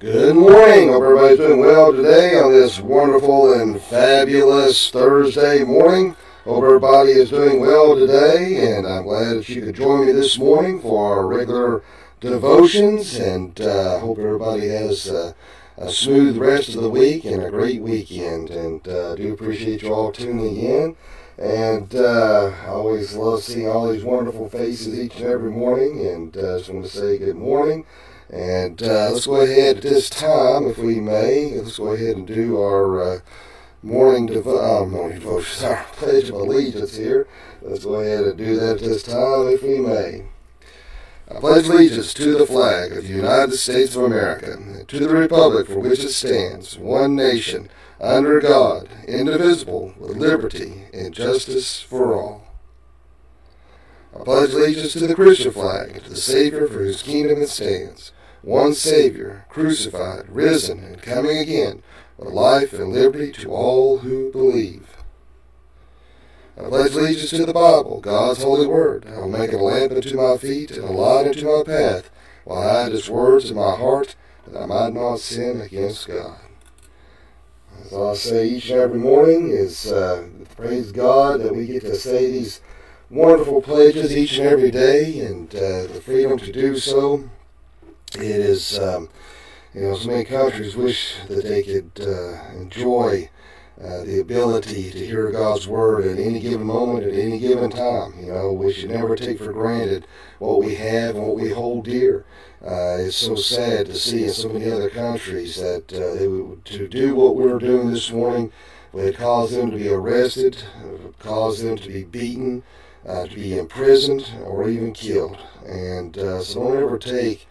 Good morning. Hope everybody's doing well today on this wonderful and fabulous Thursday morning. Hope everybody is doing well today, and I'm glad that you could join me this morning for our regular devotions. And uh, hope everybody has uh, a smooth rest of the week and a great weekend. And uh, do appreciate you all tuning in. And uh, I always love seeing all these wonderful faces each and every morning. And uh, just want to say good morning. And uh, let's go ahead at this time, if we may, let's go ahead and do our uh, morning, devo- uh, morning devotion, our Pledge of Allegiance here. Let's go ahead and do that at this time, if we may. I pledge allegiance to the flag of the United States of America, and to the republic for which it stands, one nation, under God, indivisible, with liberty and justice for all. I pledge allegiance to the Christian flag, and to the Savior for whose kingdom it stands, one Savior, crucified, risen, and coming again, with life and liberty to all who believe. I pledge allegiance to the Bible, God's holy word. I will make it a lamp unto my feet and a light unto my path, while I hide its words in my heart, that I might not sin against God. As I say each and every morning is uh, praise God that we get to say these wonderful pledges each and every day, and uh, the freedom to do so. It is, um, you know, so many countries wish that they could uh, enjoy uh, the ability to hear God's word at any given moment, at any given time. You know, we should never take for granted what we have and what we hold dear. Uh, it's so sad to see in so many other countries that uh, they would, to do what we were doing this morning would cause them to be arrested, cause them to be beaten, uh, to be imprisoned, or even killed. And uh, so don't ever take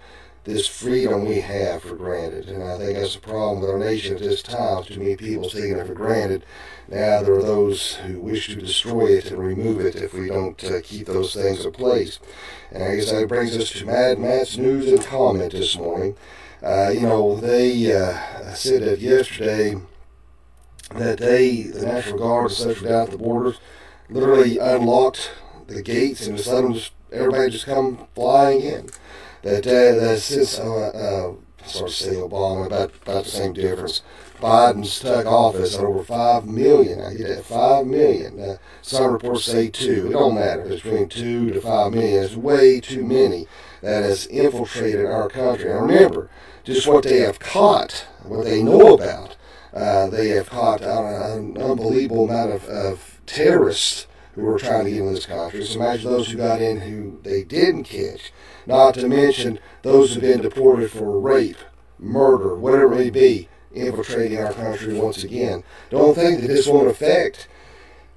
this freedom we have for granted. And I think that's a problem with our nation at this time. Too many people taking it for granted. Now there are those who wish to destroy it and remove it if we don't uh, keep those things in place. And I guess that brings us to Mad Matt's news and comment this morning. Uh, you know, they uh, said that yesterday that they, the National Guard, especially down at the borders, literally unlocked the gates and just let them just, everybody just come flying in that uh, that since uh, uh, sort of say Obama about about the same difference. Biden's took office at over five million. I get that five million. Uh, some reports say two. It don't matter. It's between two to five million. It's way too many that has infiltrated our country. And remember, just what they have caught, what they know about. Uh, they have caught an unbelievable amount of, of terrorists who were trying to get in this country. Imagine those who got in who they didn't catch. Not to mention those who've been deported for rape, murder, whatever it may be, infiltrating our country once again. Don't think that this won't affect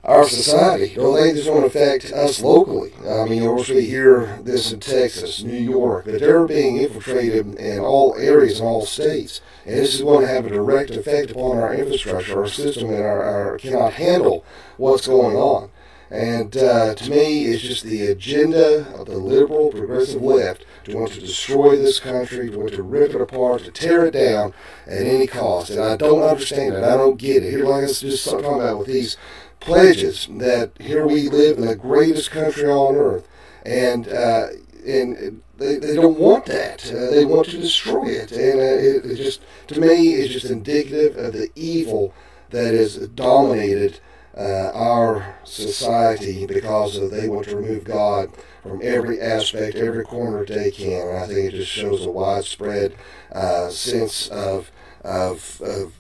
our society. Don't think this won't affect us locally. I mean, course, we hear this in Texas, New York, but they're being infiltrated in all areas in all states. And this is going to have a direct effect upon our infrastructure, our system, and our, our cannot handle what's going on. And uh, to me, it's just the agenda of the liberal, progressive left to want to destroy this country, to want to rip it apart, to tear it down at any cost. And I don't understand it. I don't get it. Here, like I was just talking about with these pledges, that here we live in the greatest country on earth, and uh, and they, they don't want that. Uh, they want to destroy it. And uh, it, it just, to me, it's just indicative of the evil that is dominated uh, our society because they want to remove God from every aspect, every corner they can. And I think it just shows a widespread uh, sense of, of, of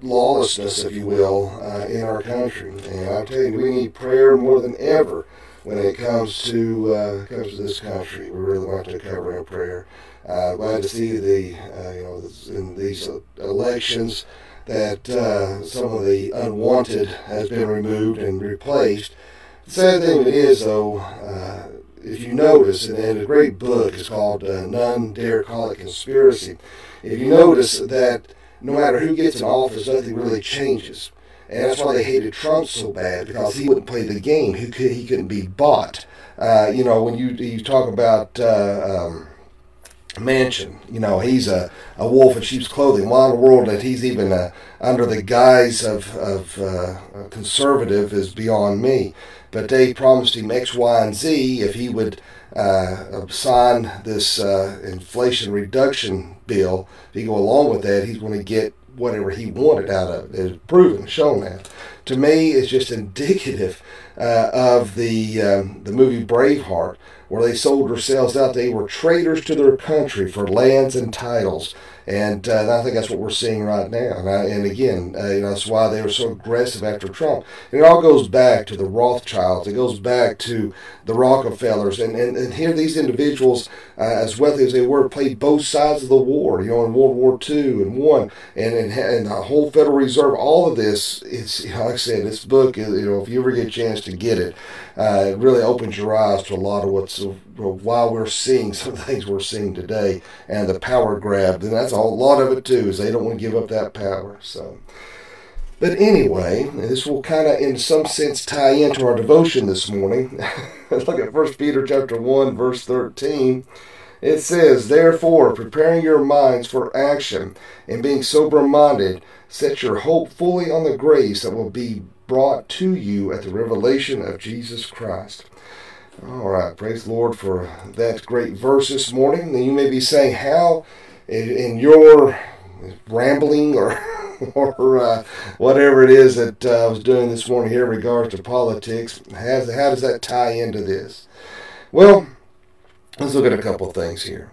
lawlessness, if you will, uh, in our country. And I tell you, we need prayer more than ever when it comes to uh, comes to this country. We really want to cover in prayer. Uh, glad to see the uh, you know in these elections that uh, some of the unwanted has been removed and replaced. The sad thing it is, though, uh, if you notice, and, and a great book is called uh, None Dare Call It Conspiracy. If you notice that no matter who gets in office, nothing really changes. And that's why they hated Trump so bad because he wouldn't play the game. He, could, he couldn't be bought. Uh, you know, when you you talk about uh, um, Manchin, you know, he's a, a wolf in sheep's clothing. Why in the world that he's even uh, under the guise of, of uh, conservative is beyond me. But they promised him X, Y, and Z if he would uh, sign this uh, inflation reduction bill, if he go along with that, he's going to get whatever he wanted out of it. It's proven, shown that. To me, it's just indicative uh, of the um, the movie Braveheart, where they sold themselves out. They were traitors to their country for lands and titles. And, uh, and I think that's what we're seeing right now. And, I, and again, uh, you know, that's why they were so aggressive after Trump. And it all goes back to the Rothschilds. It goes back to the Rockefellers. And, and, and here these individuals, uh, as wealthy as they were, played both sides of the war, you know, in World War II and one And, and, and the whole Federal Reserve, all of this, it's, you know, like I said, this book, you know, if you ever get a chance to get it, uh, it really opens your eyes to a lot of what's why we're seeing some of the things we're seeing today and the power grab. And that's a lot of it too, is they don't want to give up that power. So, but anyway, this will kind of, in some sense, tie into our devotion this morning. Let's look at First Peter chapter one, verse thirteen. It says, Therefore, preparing your minds for action and being sober minded, set your hope fully on the grace that will be brought to you at the revelation of Jesus Christ. All right, praise the Lord for that great verse this morning. And you may be saying, how in your rambling or or uh, whatever it is that uh, I was doing this morning here in regards to politics, has, how does that tie into this? Well, let's look at a couple of things here.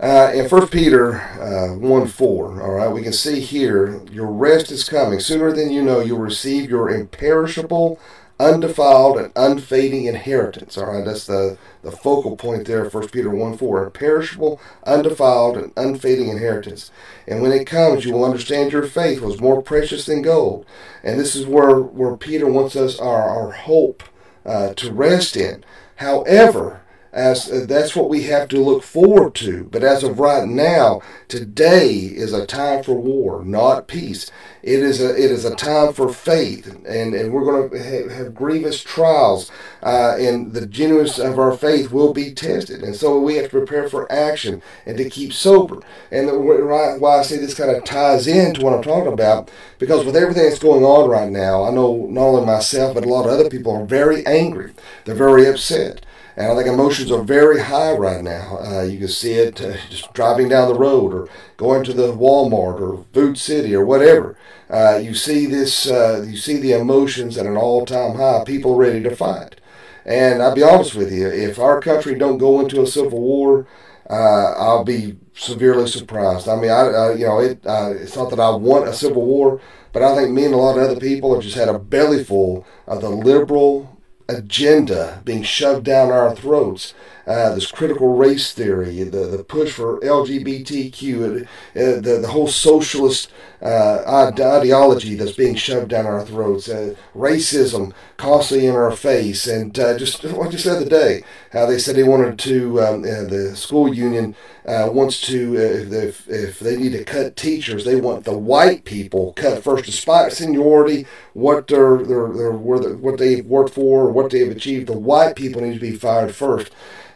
Uh, in 1 Peter uh, 1 4, all right, we can see here, your rest is coming. Sooner than you know, you'll receive your imperishable, undefiled and unfading inheritance. All right, that's the, the focal point there, 1 Peter 1 4. Perishable, undefiled, and unfading inheritance. And when it comes, you will understand your faith was more precious than gold. And this is where, where Peter wants us our, our hope uh, to rest in. However, as uh, that's what we have to look forward to. But as of right now, today is a time for war, not peace. It is a it is a time for faith, and, and we're going to have, have grievous trials, uh, and the genuineness of our faith will be tested. And so we have to prepare for action and to keep sober. And the, why I say this kind of ties into what I'm talking about, because with everything that's going on right now, I know not only myself but a lot of other people are very angry. They're very upset. And I think emotions are very high right now. Uh, you can see it uh, just driving down the road or going to the Walmart or Food City or whatever. Uh, you see this. Uh, you see the emotions at an all-time high. People ready to fight. And I'll be honest with you, if our country don't go into a civil war, uh, I'll be severely surprised. I mean, I, you know, it, uh, it's not that I want a civil war, but I think me and a lot of other people have just had a bellyful of the liberal agenda being shoved down our throats. Uh, this critical race theory, the, the push for LGBTQ, uh, the, the whole socialist uh, ideology that's being shoved down our throats, uh, racism constantly in our face, and uh, just what you said today, how they said they wanted to, um, uh, the school union uh, wants to, uh, if, if they need to cut teachers, they want the white people cut first, despite seniority, what what they've worked for, what they've achieved. The white people need to be fired first.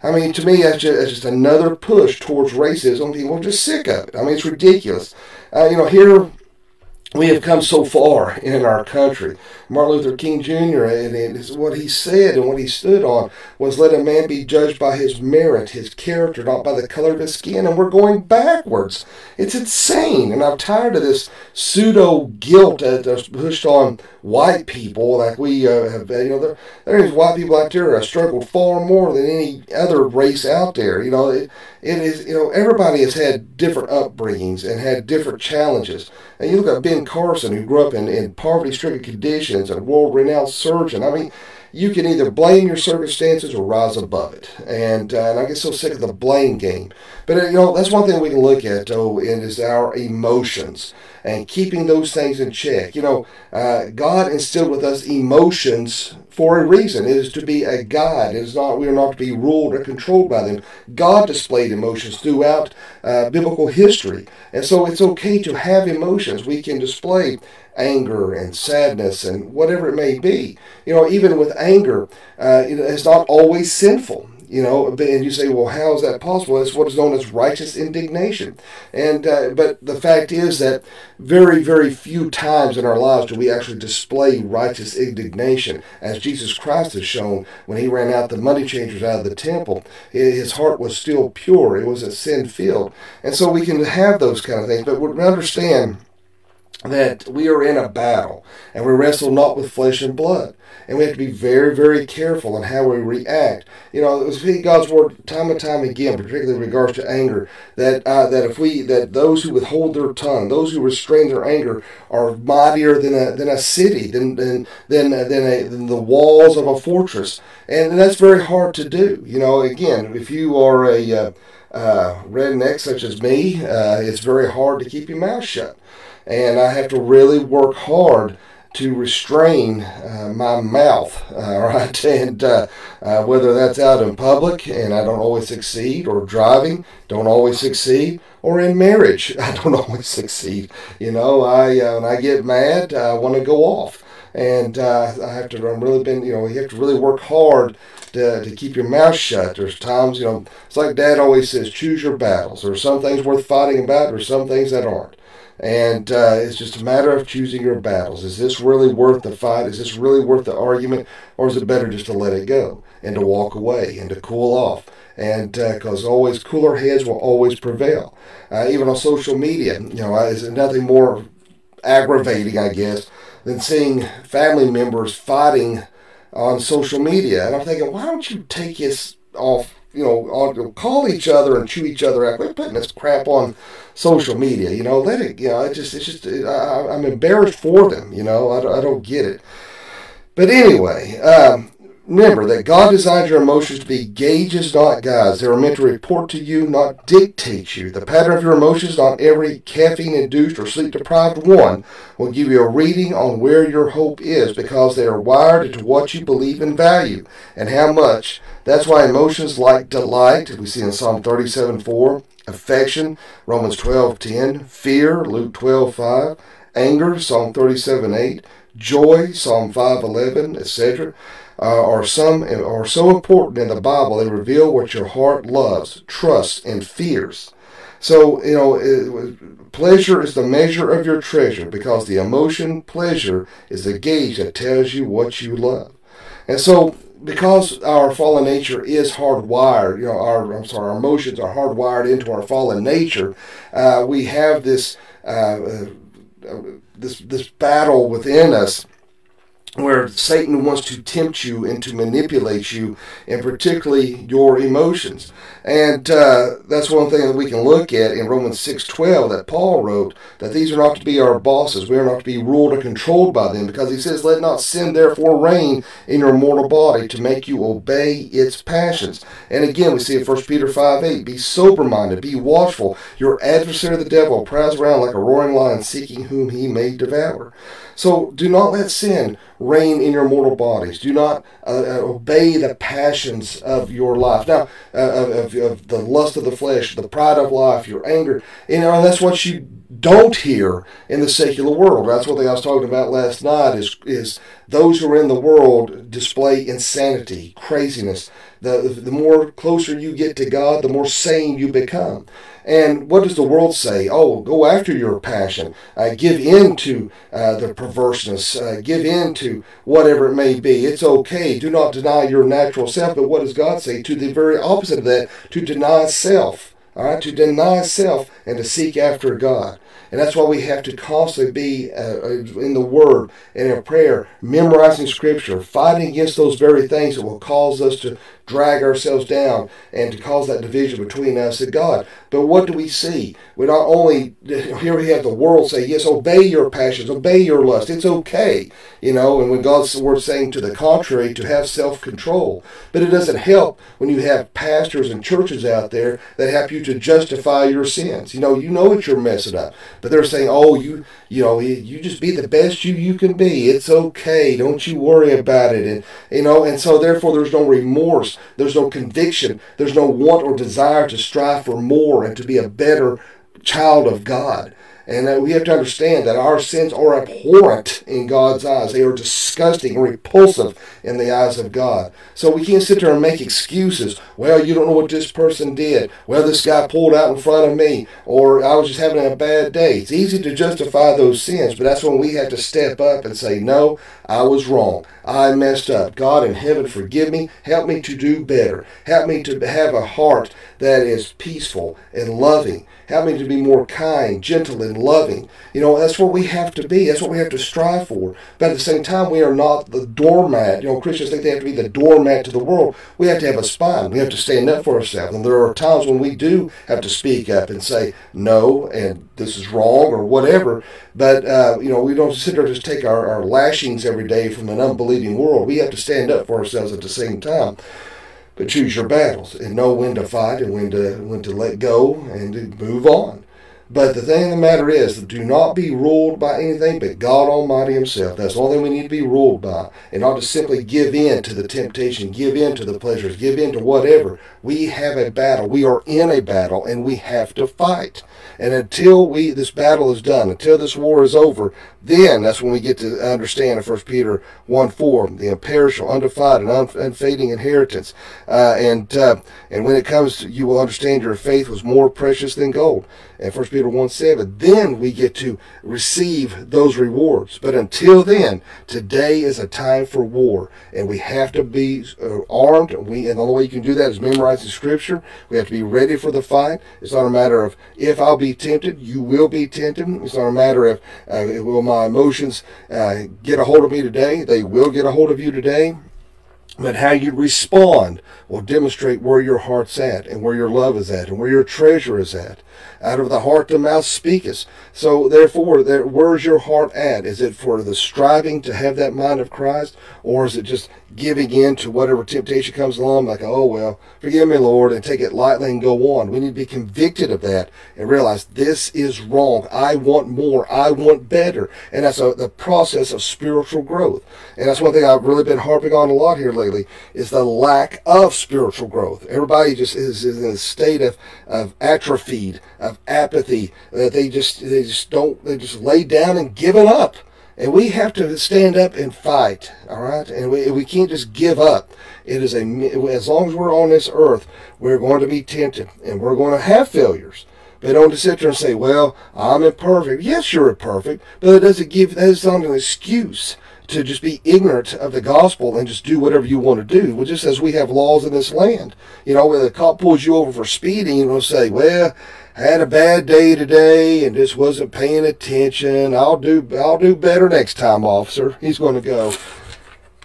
I mean, to me, that's just, that's just another push towards racism. People are just sick of it. I mean, it's ridiculous. Uh, you know, here we have come so far in our country. Martin Luther King Jr. and what he said and what he stood on was let a man be judged by his merit, his character, not by the color of his skin. And we're going backwards. It's insane. And I'm tired of this pseudo guilt that's pushed on white people. Like we uh, have, you know, there, there's white people out there that have struggled far more than any other race out there. You know, it, it is, you know, everybody has had different upbringings and had different challenges. And you look at Ben Carson, who grew up in, in poverty stricken conditions and a world renowned surgeon. I mean, you can either blame your circumstances or rise above it. And, uh, and I get so sick of the blame game. But, uh, you know, that's one thing we can look at, though, and is our emotions and keeping those things in check. You know, uh, God instilled with us emotions for a reason. It is to be a guide. It is not, we are not to be ruled or controlled by them. God displayed emotions throughout uh, biblical history. And so it's okay to have emotions. We can display anger and sadness and whatever it may be. You know, even with anger, uh, it's not always sinful. You know, and you say, well, how is that possible? It's what is known as righteous indignation. And uh, but the fact is that very, very few times in our lives do we actually display righteous indignation, as Jesus Christ has shown when he ran out the money changers out of the temple. His heart was still pure; it was a sin filled, and so we can have those kind of things. But we understand that we are in a battle and we wrestle not with flesh and blood. And we have to be very, very careful in how we react. You know, we see God's word time and time again, particularly in regards to anger, that uh, that if we that those who withhold their tongue, those who restrain their anger, are mightier than a than a city, than than than, than, a, than the walls of a fortress, and that's very hard to do. You know, again, if you are a uh, uh, redneck such as me, uh, it's very hard to keep your mouth shut and I have to really work hard to restrain uh, my mouth, uh, right? And uh, uh, whether that's out in public and I don't always succeed, or driving, don't always succeed, or in marriage, I don't always succeed. You know, I uh, when I get mad, I want to go off, and uh, I have to. I'm really been, you know, you have to really work hard to, to keep your mouth shut. There's times, you know, it's like Dad always says, choose your battles. There are some things worth fighting about, or some things that aren't. And uh, it's just a matter of choosing your battles. Is this really worth the fight? Is this really worth the argument? Or is it better just to let it go and to walk away and to cool off? And because uh, always cooler heads will always prevail. Uh, even on social media, you know, is nothing more aggravating, I guess, than seeing family members fighting on social media. And I'm thinking, why don't you take this off you know, call each other and chew each other out. Quit putting this crap on social media. You know, let it. You know, it just it's just I, am embarrassed for them. You know, I, I don't get it. But anyway, um, remember that God designed your emotions to be gauges, not guides. They are meant to report to you, not dictate you. The pattern of your emotions, not every caffeine-induced or sleep-deprived one, will give you a reading on where your hope is because they are wired into what you believe and value and how much. That's why emotions like delight, we see in Psalm 37 4, affection, Romans 12 10, fear, Luke 12 5, anger, Psalm 37 8, joy, Psalm 5 11, etc. Uh, are some are so important in the Bible. They reveal what your heart loves, trusts, and fears. So you know, it, pleasure is the measure of your treasure because the emotion pleasure is the gauge that tells you what you love. And so because our fallen nature is hardwired, you know, our I'm sorry, our emotions are hardwired into our fallen nature. Uh, we have this uh, uh, this this battle within us where Satan wants to tempt you and to manipulate you, and particularly your emotions. And uh, that's one thing that we can look at in Romans 6.12 that Paul wrote, that these are not to be our bosses. We are not to be ruled or controlled by them, because he says, Let not sin therefore reign in your mortal body to make you obey its passions. And again, we see in 1 Peter 5.8, Be sober-minded, be watchful. Your adversary the devil prowls around like a roaring lion, seeking whom he may devour. So do not let sin reign in your mortal bodies. Do not uh, uh, obey the passions of your life. Now, uh, of, of, the lust of the flesh, the pride of life, your anger. You know, and that's what you don't hear in the secular world. That's what I was talking about last night. Is is those who are in the world display insanity, craziness. The the more closer you get to God, the more sane you become. And what does the world say? Oh, go after your passion. Uh, give in to uh, the perverseness. Uh, give in to whatever it may be. It's okay. Do not deny your natural self. But what does God say? To the very opposite of that, to deny self. All right, to deny self and to seek after God. And that's why we have to constantly be uh, in the Word and in prayer, memorizing Scripture, fighting against those very things that will cause us to drag ourselves down and to cause that division between us and God. But what do we see? We not only here we have the world say, yes, obey your passions, obey your lust. It's okay, you know. And when God's word saying to the contrary, to have self-control. But it doesn't help when you have pastors and churches out there that help you to justify your sins. You know, you know that you're messing up, but they're saying, oh, you you know, you just be the best you you can be. It's okay. Don't you worry about it. And you know, and so therefore there's no remorse, there's no conviction, there's no want or desire to strive for more and to be a better child of God. And we have to understand that our sins are abhorrent in God's eyes. They are disgusting and repulsive in the eyes of God. So we can't sit there and make excuses. Well, you don't know what this person did. Well, this guy pulled out in front of me, or I was just having a bad day. It's easy to justify those sins, but that's when we have to step up and say, No, I was wrong. I messed up. God in heaven, forgive me. Help me to do better. Help me to have a heart that is peaceful and loving. Help me to be more kind, gentle, and loving. You know, that's what we have to be. That's what we have to strive for. But at the same time, we are not the doormat. You know, Christians think they have to be the doormat to the world. We have to have a spine. We have to stand up for ourselves. And there are times when we do have to speak up and say no, and this is wrong or whatever. But, uh, you know, we don't sit there just take our, our lashings every day from an unbelieving world. We have to stand up for ourselves at the same time but choose your battles and know when to fight and when to when to let go and to move on. But the thing of the matter is, do not be ruled by anything but God Almighty Himself. That's the only thing we need to be ruled by, and not to simply give in to the temptation, give in to the pleasures, give in to whatever. We have a battle. We are in a battle, and we have to fight. And until we this battle is done, until this war is over, then that's when we get to understand in 1 Peter 1 4, the imperishable, undefiled, and unfading inheritance. Uh, and uh, and when it comes to, you will understand your faith was more precious than gold. And 1 Peter 1 7, then we get to receive those rewards. But until then, today is a time for war. And we have to be uh, armed. We, and the only way you can do that is memorizing Scripture. We have to be ready for the fight. It's not a matter of if I'll be tempted, you will be tempted. It's not a matter of uh, will my my emotions uh, get a hold of me today. They will get a hold of you today. But how you respond will demonstrate where your heart's at and where your love is at and where your treasure is at. Out of the heart the mouth speaketh. So therefore, there, where's your heart at? Is it for the striving to have that mind of Christ, or is it just giving in to whatever temptation comes along, like, oh well, forgive me, Lord, and take it lightly and go on? We need to be convicted of that and realize this is wrong. I want more. I want better, and that's a, the process of spiritual growth. And that's one thing I've really been harping on a lot here lately is the lack of spiritual growth. Everybody just is, in a state of, of atrophied, of apathy, that they just they just don't they just lay down and given up. And we have to stand up and fight, all right? And we, we can't just give up. It is a as long as we're on this earth, we're going to be tempted and we're going to have failures. But don't just sit there and say, "Well, I'm imperfect." Yes, you're imperfect, but it doesn't give that is not an excuse to just be ignorant of the gospel and just do whatever you want to do. Well, just as we have laws in this land, you know, when the cop pulls you over for speeding, you know, say, "Well, had a bad day today and just wasn't paying attention. I'll do I'll do better next time, officer. He's going to go.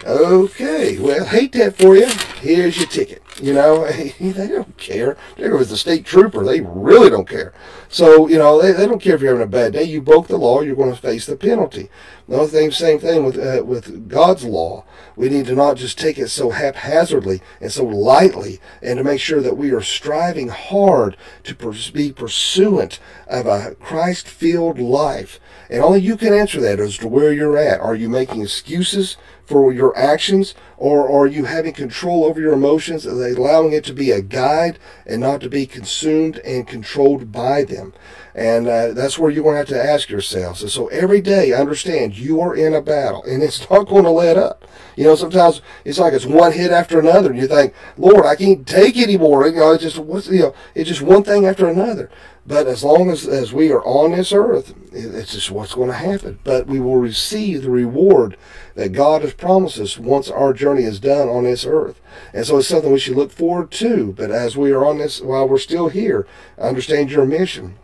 Okay, well, hate that for you. Here's your ticket. You know, they don't care. There was the state trooper. They really don't care. So, you know, they, they don't care if you're having a bad day. You broke the law, you're going to face the penalty. The thing, same thing with uh, with God's law. We need to not just take it so haphazardly and so lightly, and to make sure that we are striving hard to be pursuant of a Christ-filled life. And only you can answer that as to where you're at. Are you making excuses for your actions, or are you having control over your emotions? They allowing it to be a guide and not to be consumed and controlled by them? And uh, that's where you're going to have to ask yourselves. And so every day, understand you are in a battle, and it's not going to let up. You know, sometimes it's like it's one hit after another, and you think, Lord, I can't take anymore. You know, it's just what's you know, it's just one thing after another. But as long as, as we are on this earth, it's just what's going to happen. But we will receive the reward that God has promised us once our journey is done on this earth. And so it's something we should look forward to. But as we are on this, while we're still here, understand your mission.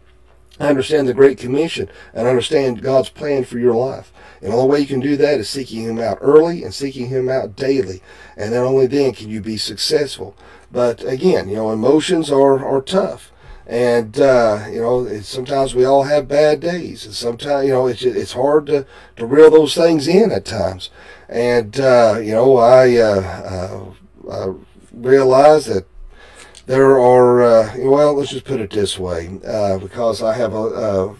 I understand the Great Commission and I understand God's plan for your life. And the only way you can do that is seeking Him out early and seeking Him out daily. And then only then can you be successful. But again, you know, emotions are, are tough. And, uh, you know, sometimes we all have bad days. And sometimes, you know, it's, it's hard to, to reel those things in at times. And, uh, you know, I, uh, uh I realize that there are, uh, well, let's just put it this way, uh, because I have a, a,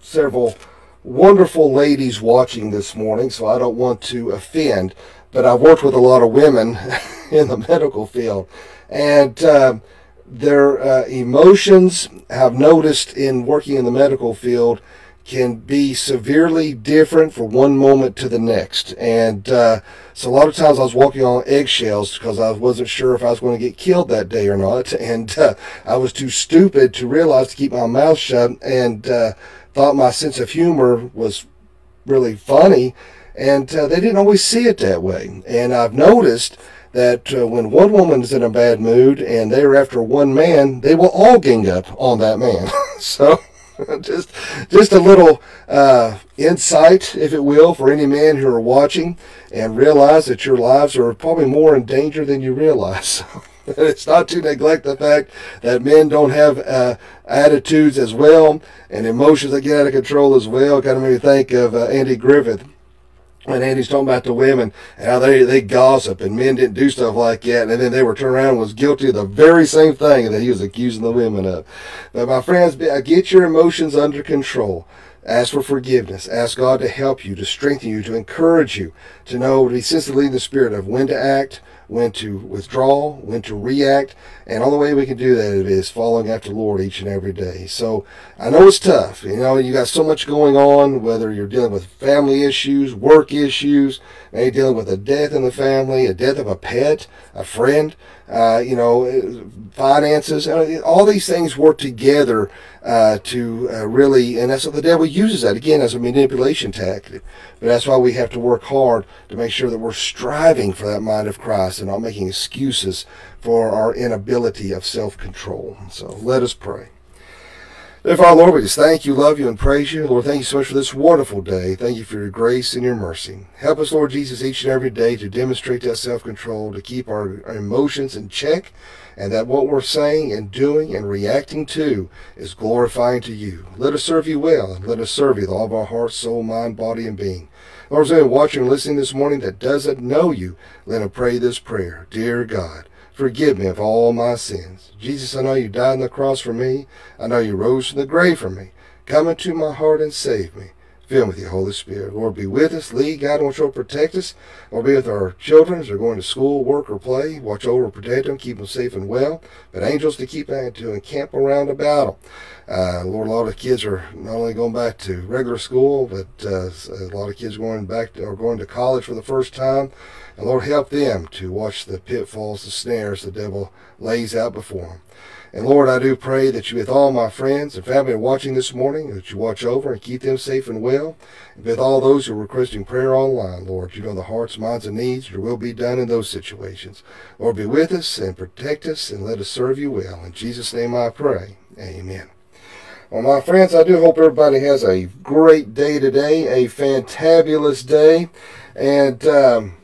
several wonderful ladies watching this morning, so I don't want to offend, but I've worked with a lot of women in the medical field, and uh, their uh, emotions, I've noticed in working in the medical field, can be severely different from one moment to the next. And uh, so a lot of times I was walking on eggshells because I wasn't sure if I was going to get killed that day or not. And uh, I was too stupid to realize to keep my mouth shut and uh, thought my sense of humor was really funny. And uh, they didn't always see it that way. And I've noticed that uh, when one woman is in a bad mood and they're after one man, they will all gang up on that man. so just just a little uh, insight, if it will, for any man who are watching, and realize that your lives are probably more in danger than you realize. it's not to neglect the fact that men don't have uh, attitudes as well and emotions that get out of control as well. Kind of made me think of uh, Andy Griffith and Andy's talking about the women and how they, they gossip and men didn't do stuff like that. And then they were turned around and was guilty of the very same thing that he was accusing the women of. But my friends, uh, get your emotions under control. Ask for forgiveness. Ask God to help you, to strengthen you, to encourage you, to know, to be sensitive in the spirit of when to act, when to withdraw, when to react. And all the way we can do that is following after the Lord each and every day. So I know it's tough. You know, you got so much going on, whether you're dealing with family issues, work issues, maybe dealing with a death in the family, a death of a pet, a friend, uh, you know, finances. All these things work together uh, to uh, really, and that's what the devil uses that again as a manipulation tactic. But that's why we have to work hard to make sure that we're striving for that mind of Christ and not making excuses for our inability of self control. So let us pray. Father, Lord, we just thank you, love you, and praise you. Lord, thank you so much for this wonderful day. Thank you for your grace and your mercy. Help us, Lord Jesus, each and every day to demonstrate that self control, to keep our, our emotions in check, and that what we're saying and doing and reacting to is glorifying to you. Let us serve you well, and let us serve you with all of our heart, soul, mind, body, and being. Lord, anyone watching and listening this morning that doesn't know you, let him pray this prayer. Dear God, Forgive me of all my sins. Jesus, I know you died on the cross for me. I know you rose from the grave for me. Come into my heart and save me. Fill with your Holy Spirit. Lord, be with us, lead, guide, watch over, protect us. Lord, be with our children as they're going to school, work, or play. Watch over, protect them, keep them safe and well. But angels to keep and to encamp around about them. Uh, Lord, a lot of kids are not only going back to regular school, but uh, a lot of kids going back to, are going to college for the first time. And Lord, help them to watch the pitfalls, the snares the devil lays out before them. And Lord, I do pray that you, with all my friends and family watching this morning, that you watch over and keep them safe and well. And with all those who are requesting prayer online, Lord, you know the hearts, minds, and needs. Your will be done in those situations. Lord, be with us and protect us and let us serve you well. In Jesus' name I pray. Amen. Well, my friends, I do hope everybody has a great day today, a fantabulous day. And, um,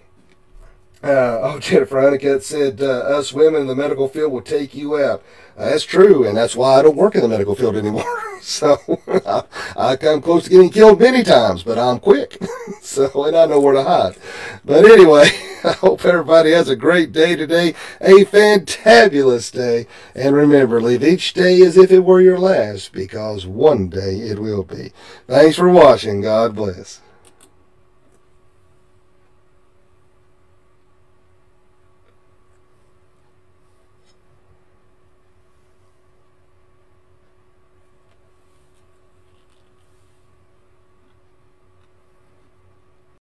uh, oh, Jennifer Honeycutt said, uh, us women in the medical field will take you out. Uh, that's true, and that's why I don't work in the medical field anymore. so I, I, come close to getting killed many times, but I'm quick. so, and I know where to hide. But anyway, I hope everybody has a great day today, a fantabulous day. And remember, live each day as if it were your last, because one day it will be. Thanks for watching. God bless.